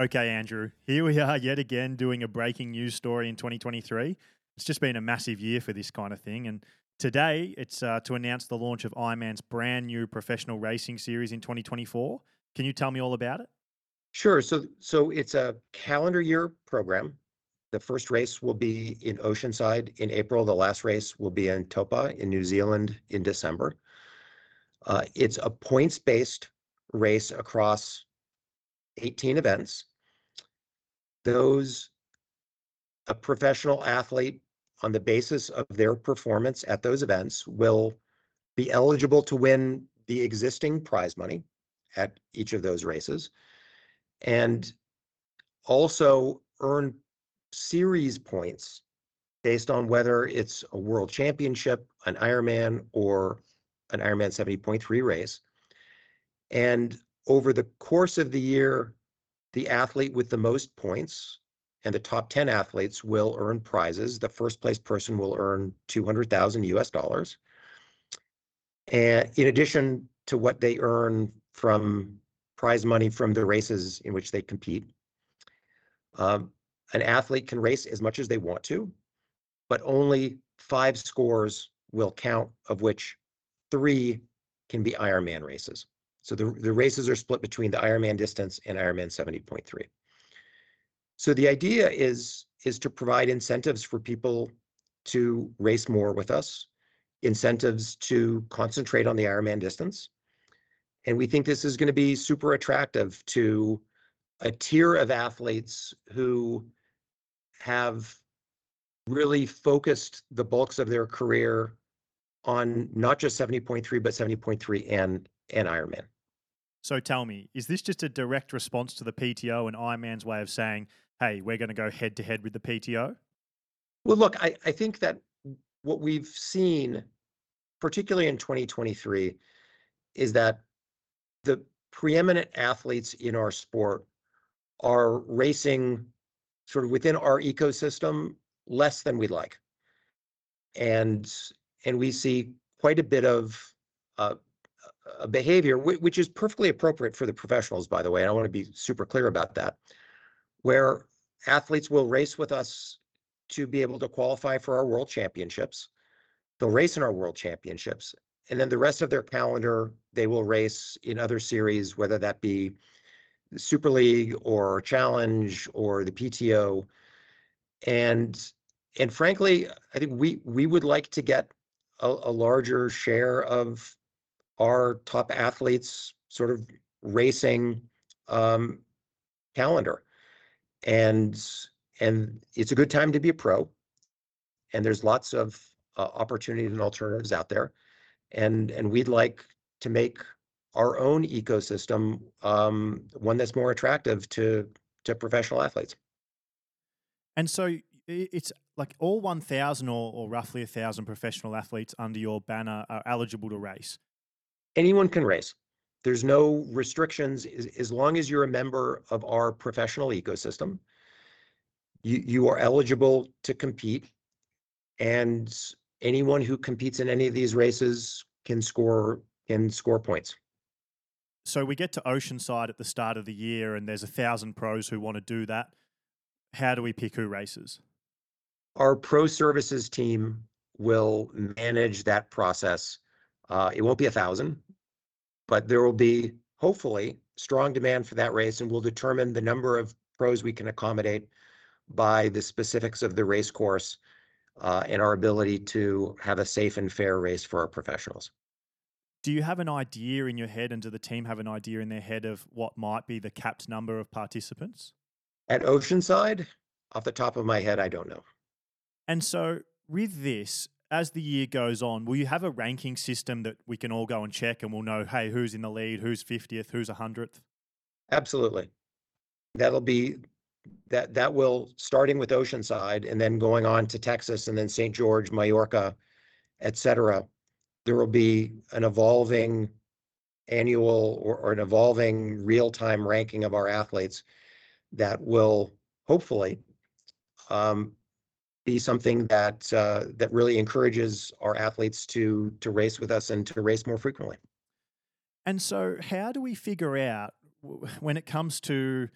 Okay, Andrew, here we are yet again doing a breaking news story in 2023. It's just been a massive year for this kind of thing. And today it's uh, to announce the launch of Ironman's brand new professional racing series in 2024. Can you tell me all about it? Sure. So, so it's a calendar year program. The first race will be in Oceanside in April. The last race will be in Taupo in New Zealand in December. Uh, it's a points based race across 18 events. Those, a professional athlete on the basis of their performance at those events will be eligible to win the existing prize money at each of those races and also earn series points based on whether it's a world championship, an Ironman, or an Ironman 70.3 race. And over the course of the year, the athlete with the most points and the top 10 athletes will earn prizes. The first place person will earn 200,000 US dollars. And in addition to what they earn from prize money from the races in which they compete. Um, an athlete can race as much as they want to, but only five scores will count, of which three can be Ironman races. So the, the races are split between the Ironman distance and Ironman 70.3. So the idea is, is to provide incentives for people to race more with us, incentives to concentrate on the Ironman distance, and we think this is going to be super attractive to a tier of athletes who have really focused the bulks of their career on not just 70.3 but 70.3 and and Ironman. So tell me, is this just a direct response to the PTO and Ironman's way of saying, "Hey, we're going to go head to head with the PTO"? Well, look, I, I think that what we've seen, particularly in 2023, is that the preeminent athletes in our sport are racing sort of within our ecosystem less than we'd like. And and we see quite a bit of uh, behavior, which is perfectly appropriate for the professionals, by the way. And I want to be super clear about that, where athletes will race with us to be able to qualify for our world championships. They'll race in our world championships, and then the rest of their calendar they will race in other series whether that be super league or challenge or the pto and and frankly i think we we would like to get a, a larger share of our top athletes sort of racing um, calendar and and it's a good time to be a pro and there's lots of uh, opportunities and alternatives out there and and we'd like to make our own ecosystem um, one that's more attractive to to professional athletes. And so it's like all 1,000 or, or roughly 1,000 professional athletes under your banner are eligible to race. Anyone can race. There's no restrictions as, long as you're a member of our professional ecosystem. You, you are eligible to compete. And anyone who competes in any of these races can score can score points. So we get to Oceanside at the start of the year, and there's a thousand pros who want to do that. How do we pick who races? Our pro services team will manage that process. Uh, it won't be a thousand, but there will be hopefully strong demand for that race, and we'll determine the number of pros we can accommodate by the specifics of the race course uh, and our ability to have a safe and fair race for our professionals. Do you have an idea in your head, and do the team have an idea in their head of what might be the capped number of participants? At Oceanside, off the top of my head, I don't know. And so, with this, as the year goes on, will you have a ranking system that we can all go and check and we'll know, hey, who's in the lead, who's 50th, who's 100th? Absolutely. That'll be that that will starting with Oceanside and then going on to Texas and then St. George, Mallorca, et cetera. There will be an evolving annual or, or an evolving real-time ranking of our athletes that will hopefully um, be something that uh, that really encourages our athletes to to race with us and to race more frequently. And so, how do we figure out when it comes to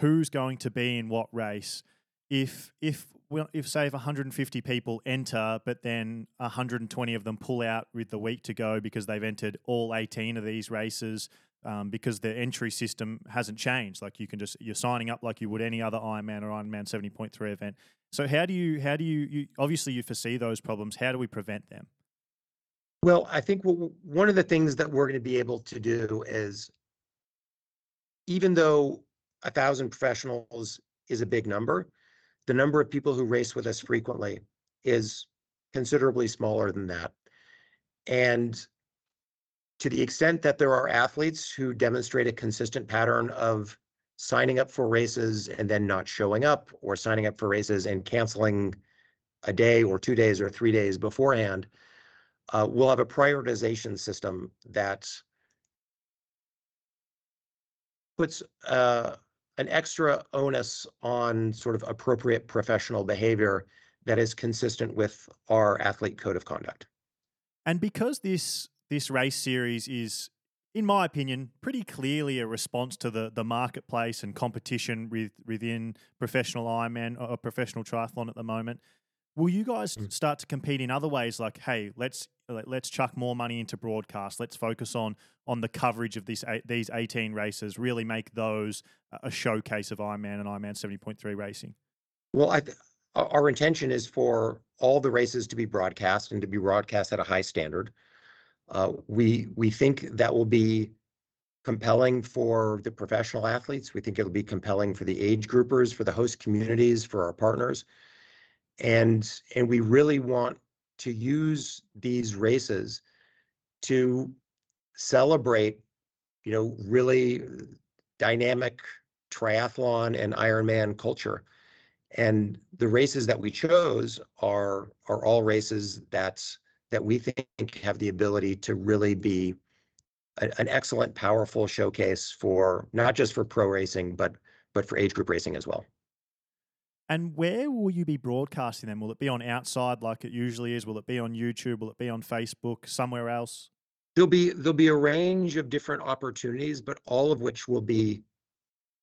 who's going to be in what race. If if if say if 150 people enter, but then 120 of them pull out with the week to go because they've entered all 18 of these races, um, because the entry system hasn't changed. Like you can just you're signing up like you would any other Ironman or Ironman 70.3 event. So how do you how do you, you obviously you foresee those problems? How do we prevent them? Well, I think one of the things that we're going to be able to do is, even though a thousand professionals is a big number, the number of people who race with us frequently is considerably smaller than that. And to the extent that there are athletes who demonstrate a consistent pattern of signing up for races and then not showing up, or signing up for races and canceling a day or two days or three days beforehand, uh, we'll have a prioritization system that puts uh, an extra onus on sort of appropriate professional behavior that is consistent with our athlete code of conduct. And because this this race series is, in my opinion, pretty clearly a response to the the marketplace and competition with, within professional Ironman or professional triathlon at the moment. Will you guys mm. start to compete in other ways? Like, hey, let's let's chuck more money into broadcast. Let's focus on on the coverage of these these eighteen races. Really make those a showcase of Ironman and Ironman seventy point three racing. Well, I th- our intention is for all the races to be broadcast and to be broadcast at a high standard. Uh, we think that will be compelling for the professional athletes. We think it'll be compelling for the age groupers, for the host communities, for our partners, and we really want to use these races to celebrate, you know, really dynamic triathlon and Ironman culture. And the races that we chose are are all races that's that we think have the ability to really be an excellent, powerful showcase for not just for pro racing, but but for age group racing as well. And where will you be broadcasting them? Will it be on outside like it usually is? Will it be on YouTube? Will it be on Facebook? Somewhere else? There'll be there'll be a range of different opportunities, but all of which will be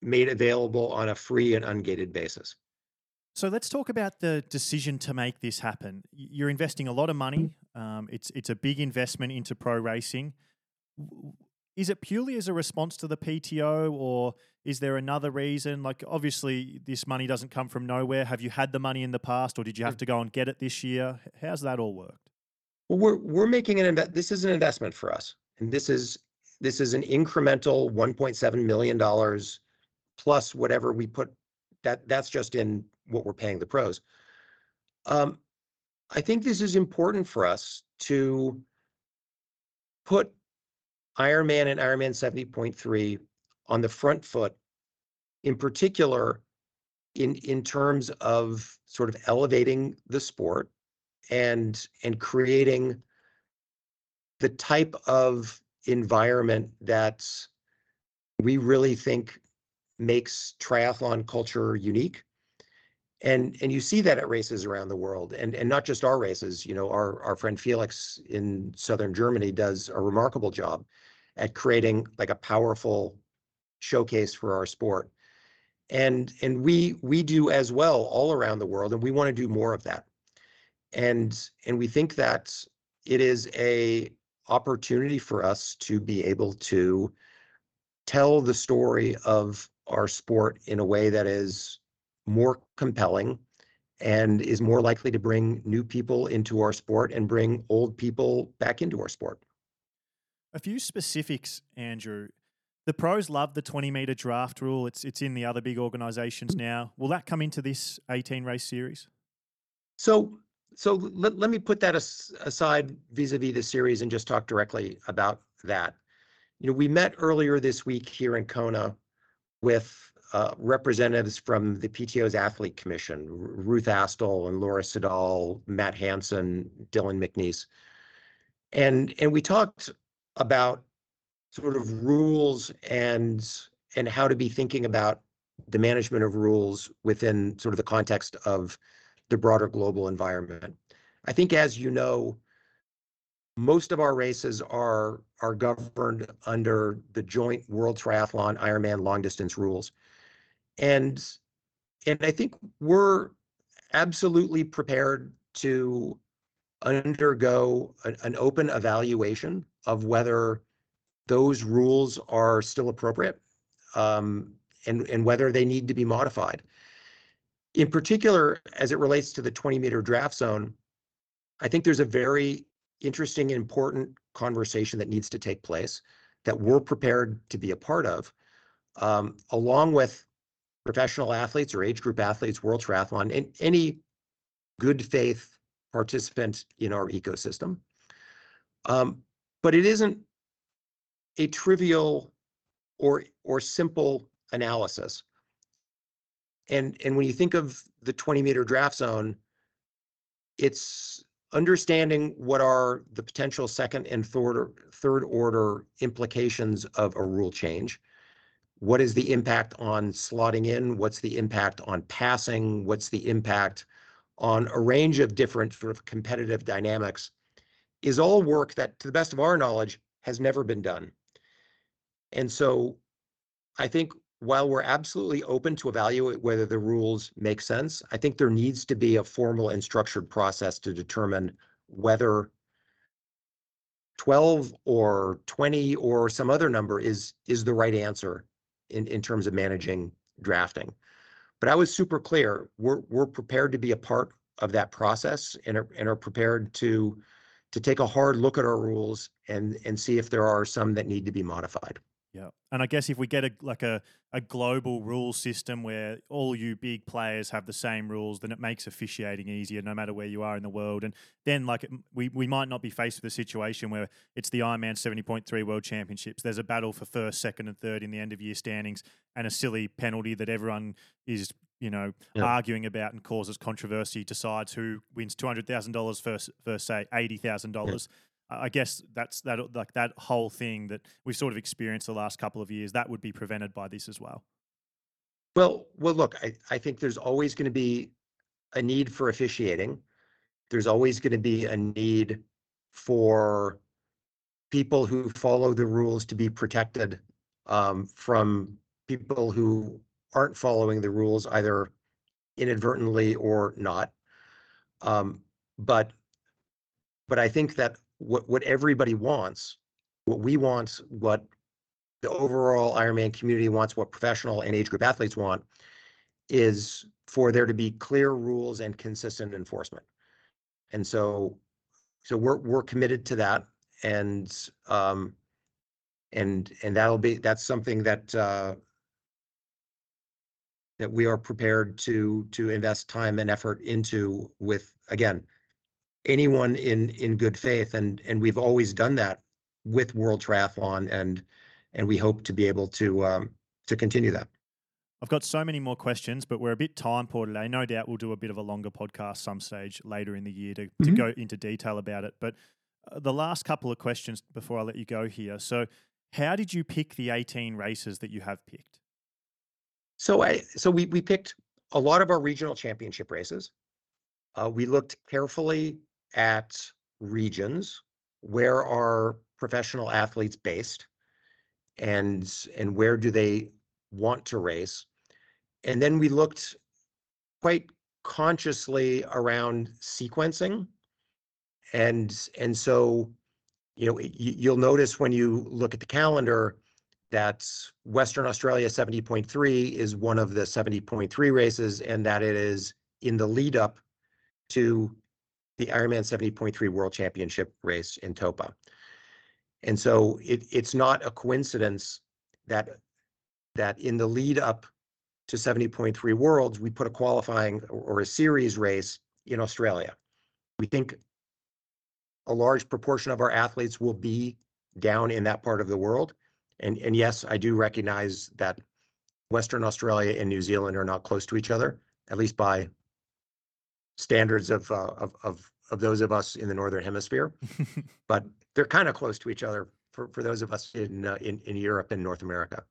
made available on a free and ungated basis. So let's talk about the decision to make this happen. You're investing a lot of money. Mm-hmm. Um, it's it's a big investment into pro racing. Is it purely as a response to the PTO, or is there another reason? Like, obviously, this money doesn't come from nowhere. Have you had the money in the past, or did you have mm. to go and get it this year? How's that all worked? Well, we're we're making an invest. This is an investment for us, and this is this is an incremental 1.7 million dollars plus whatever we put. That that's just in what we're paying the pros. Um, I think this is important for us to put Ironman and Ironman 70.3 on the front foot, in particular, in in terms of sort of elevating the sport and and creating the type of environment that we really think makes triathlon culture unique and and you see that at races around the world and and not just our races you know our our friend felix in southern germany does a remarkable job at creating like a powerful showcase for our sport. And and we we do as well all around the world and we want to do more of that. And and we think that it is a opportunity for us to be able to tell the story of our sport in a way that is more compelling and is more likely to bring new people into our sport and bring old people back into our sport. A few specifics, Andrew. The pros love the 20 meter draft rule. It's it's in the other big organizations mm. now. Will that come into this 18 race series? So so let, let me put that as, aside vis-a-vis the series and just talk directly about that. You know, we met earlier this week here in Kona with uh, representatives from the PTO's Athlete Commission, Ruth Astle and Laura Siddall, Matt Hanson, Dylan McNeice. And, and we talked about sort of rules and, and how to be thinking about the management of rules within sort of the context of the broader global environment. I think, as you know, most of our races are are governed under the joint World Triathlon Ironman long distance rules. And and I think we're absolutely prepared to undergo an, an open evaluation of whether those rules are still appropriate um, and, and whether they need to be modified. In particular, as it relates to the 20 meter draft zone, I think there's a very interesting and important conversation that needs to take place that we're prepared to be a part of, um, along with professional athletes or age group athletes, World Triathlon, and any good faith participant in our ecosystem. Um, but it isn't a trivial or or simple analysis. And and when you think of the 20 meter draft zone, it's understanding what are the potential second and third or, third order implications of a rule change. What is the impact on slotting in? What's the impact on passing? What's the impact on a range of different sort of competitive dynamics is all work that, to the best of our knowledge, has never been done. And so I think while we're absolutely open to evaluate whether the rules make sense, I think there needs to be a formal and structured process to determine whether 12 or 20 or some other number is is the right answer in, terms of managing drafting. But I was super clear. We're we're prepared to be a part of that process and are, and are prepared to to take a hard look at our rules and and see if there are some that need to be modified. Yeah, and I guess if we get a like a, global rule system where all you big players have the same rules, then it makes officiating easier no matter where you are in the world. And then like we we might not be faced with a situation where it's the Ironman seventy point three World Championships. There's a battle for first, second, and third in the end of year standings, and a silly penalty that everyone is you know yeah. arguing about and causes controversy. Decides who wins two hundred thousand dollars first, first say eighty thousand yeah. dollars I guess that's that like that whole thing that we've sort of experienced the last couple of years that would be prevented by this as well. Well, well, look, I, I think there's always going to be a need for officiating. There's always going to be a need for people who follow the rules to be protected um, from people who aren't following the rules either inadvertently or not. Um, but but I think that what what everybody wants, what we want, what the overall Ironman community wants, what professional and age group athletes want, is for there to be clear rules and consistent enforcement. And so, so we're we're committed to that, and um, and and that'll be that's something that uh, that we are prepared to to invest time and effort into with again anyone in in good faith, and and we've always done that with World Triathlon, and and we hope to be able to um, to continue that. I've got so many more questions, but we're a bit time poor today. No doubt we'll do a bit of a longer podcast some stage later in the year to, mm-hmm. to go into detail about it. But uh, the last couple of questions before I let you go here. So, how did you pick the 18 races that you have picked? So I so we we picked a lot of our regional championship races. Uh, we looked carefully at regions where are professional athletes based and and where do they want to race and then we looked quite consciously around sequencing and and so you know you'll notice when you look at the calendar that western australia 70.3 is one of the 70.3 races and that it is in the lead up to the Ironman 70.3 World Championship race in Taupo. And so it, it's not a coincidence that that in the lead up to 70.3 Worlds, we put a qualifying or a series race in Australia. We think a large proportion of our athletes will be down in that part of the world. And, and yes, I do recognize that Western Australia and New Zealand are not close to each other, at least by standards of, uh, of, of, of those of us in the Northern hemisphere, but they're kind of close to each other for, for those of us in, uh, in, in Europe and North America.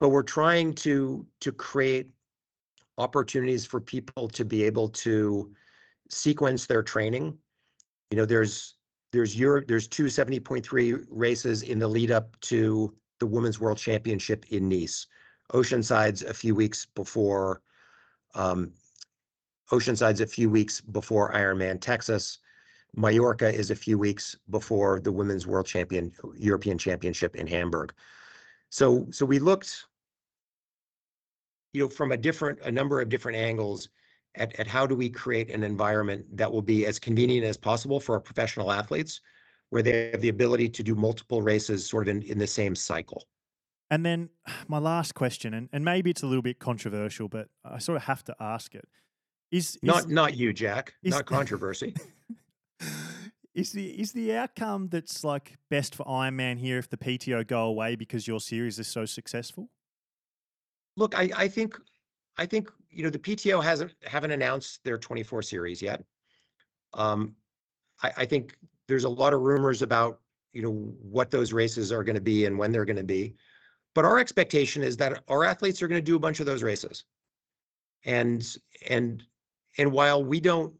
But we're trying to, to create opportunities for people to be able to sequence their training. You know, there's there's Europe, there's two 70.3 races in the lead up to the Women's World Championship in Nice. Oceanside's a few weeks before um, Oceanside's a few weeks before Ironman Texas. Mallorca is a few weeks before the Women's World Champion European Championship in Hamburg. So we looked, you know, from a different a number of different angles at, how do we create an environment that will be as convenient as possible for our professional athletes, where they have the ability to do multiple races sort of in, the same cycle. And then my last question, and maybe it's a little bit controversial, but I sort of have to ask it. Is, is not not you, Jack. is- not controversy. is the is the outcome that's like best for Ironman here if the PTO go away because your series is so successful? Look, I, I think I think you know the PTO hasn't haven't announced their 24 series yet. Um, I, I think there's a lot of rumors about you know what those races are going to be and when they're going to be, but our expectation is that our athletes are going to do a bunch of those races, and and and while we don't,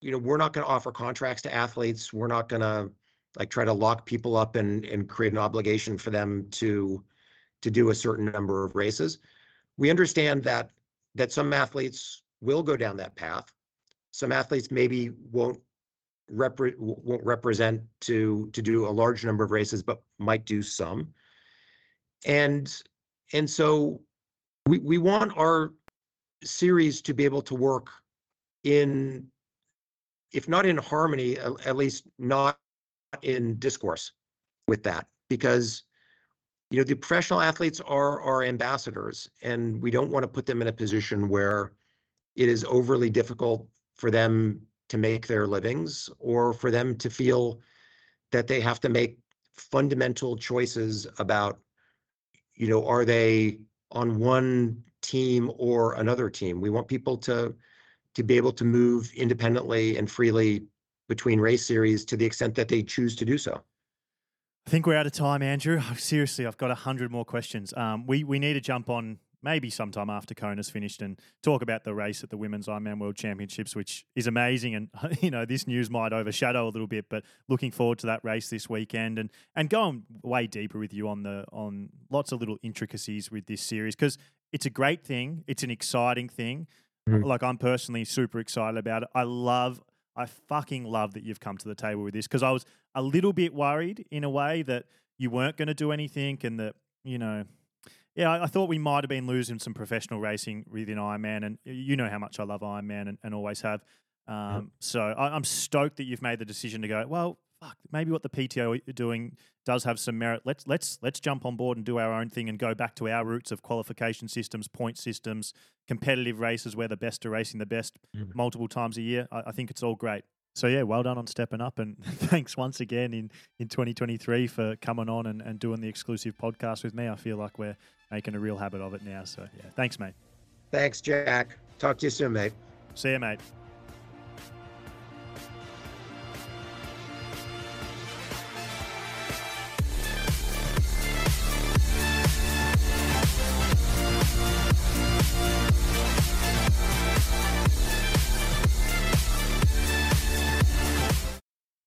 you know, we're not going to offer contracts to athletes, we're not going to like try to lock people up and and create an obligation for them to to do a certain number of races. We understand that that some athletes will go down that path. Some athletes maybe won't repre- won't represent to to do a large number of races, but might do some. And and so we we want our series to be able to work in, if not in harmony, at, least not in discourse with that, because you know the professional athletes are our ambassadors and we don't want to put them in a position where it is overly difficult for them to make their livings or for them to feel that they have to make fundamental choices about you know are they on one team or another team. We want people to to be able to move independently and freely between race series to the extent that they choose to do so I think we're out of time, Andrew. Seriously, I've got a hundred more questions. Um, we we need to jump on maybe sometime after Kona's finished and talk about the race at the Women's Ironman World Championships, which is amazing. And you know, this news might overshadow a little bit, but looking forward to that race this weekend and and going way deeper with you on the on lots of little intricacies with this series because it's a great thing. It's an exciting thing. Mhm. Like I'm personally super excited about it. I love. I fucking love that you've come to the table with this because I was a little bit worried in a way that you weren't going to do anything and that, you know, yeah, I, I thought we might have been losing some professional racing within Ironman. And you know how much I love Ironman and, and always have. Um, So I, I'm stoked that you've made the decision to go, well, fuck, maybe what the PTO are doing does have some merit. Let's let's let's jump on board and do our own thing and go back to our roots of qualification systems, point systems, competitive races where the best are racing the best Mhm. multiple times a year. I, I think it's all great. So yeah, well done on stepping up and thanks once again in, in 2023 for coming on and, and doing the exclusive podcast with me. I feel like we're making a real habit of it now. So yeah, thanks, mate. thanks jack talk to you soon mate See you, mate.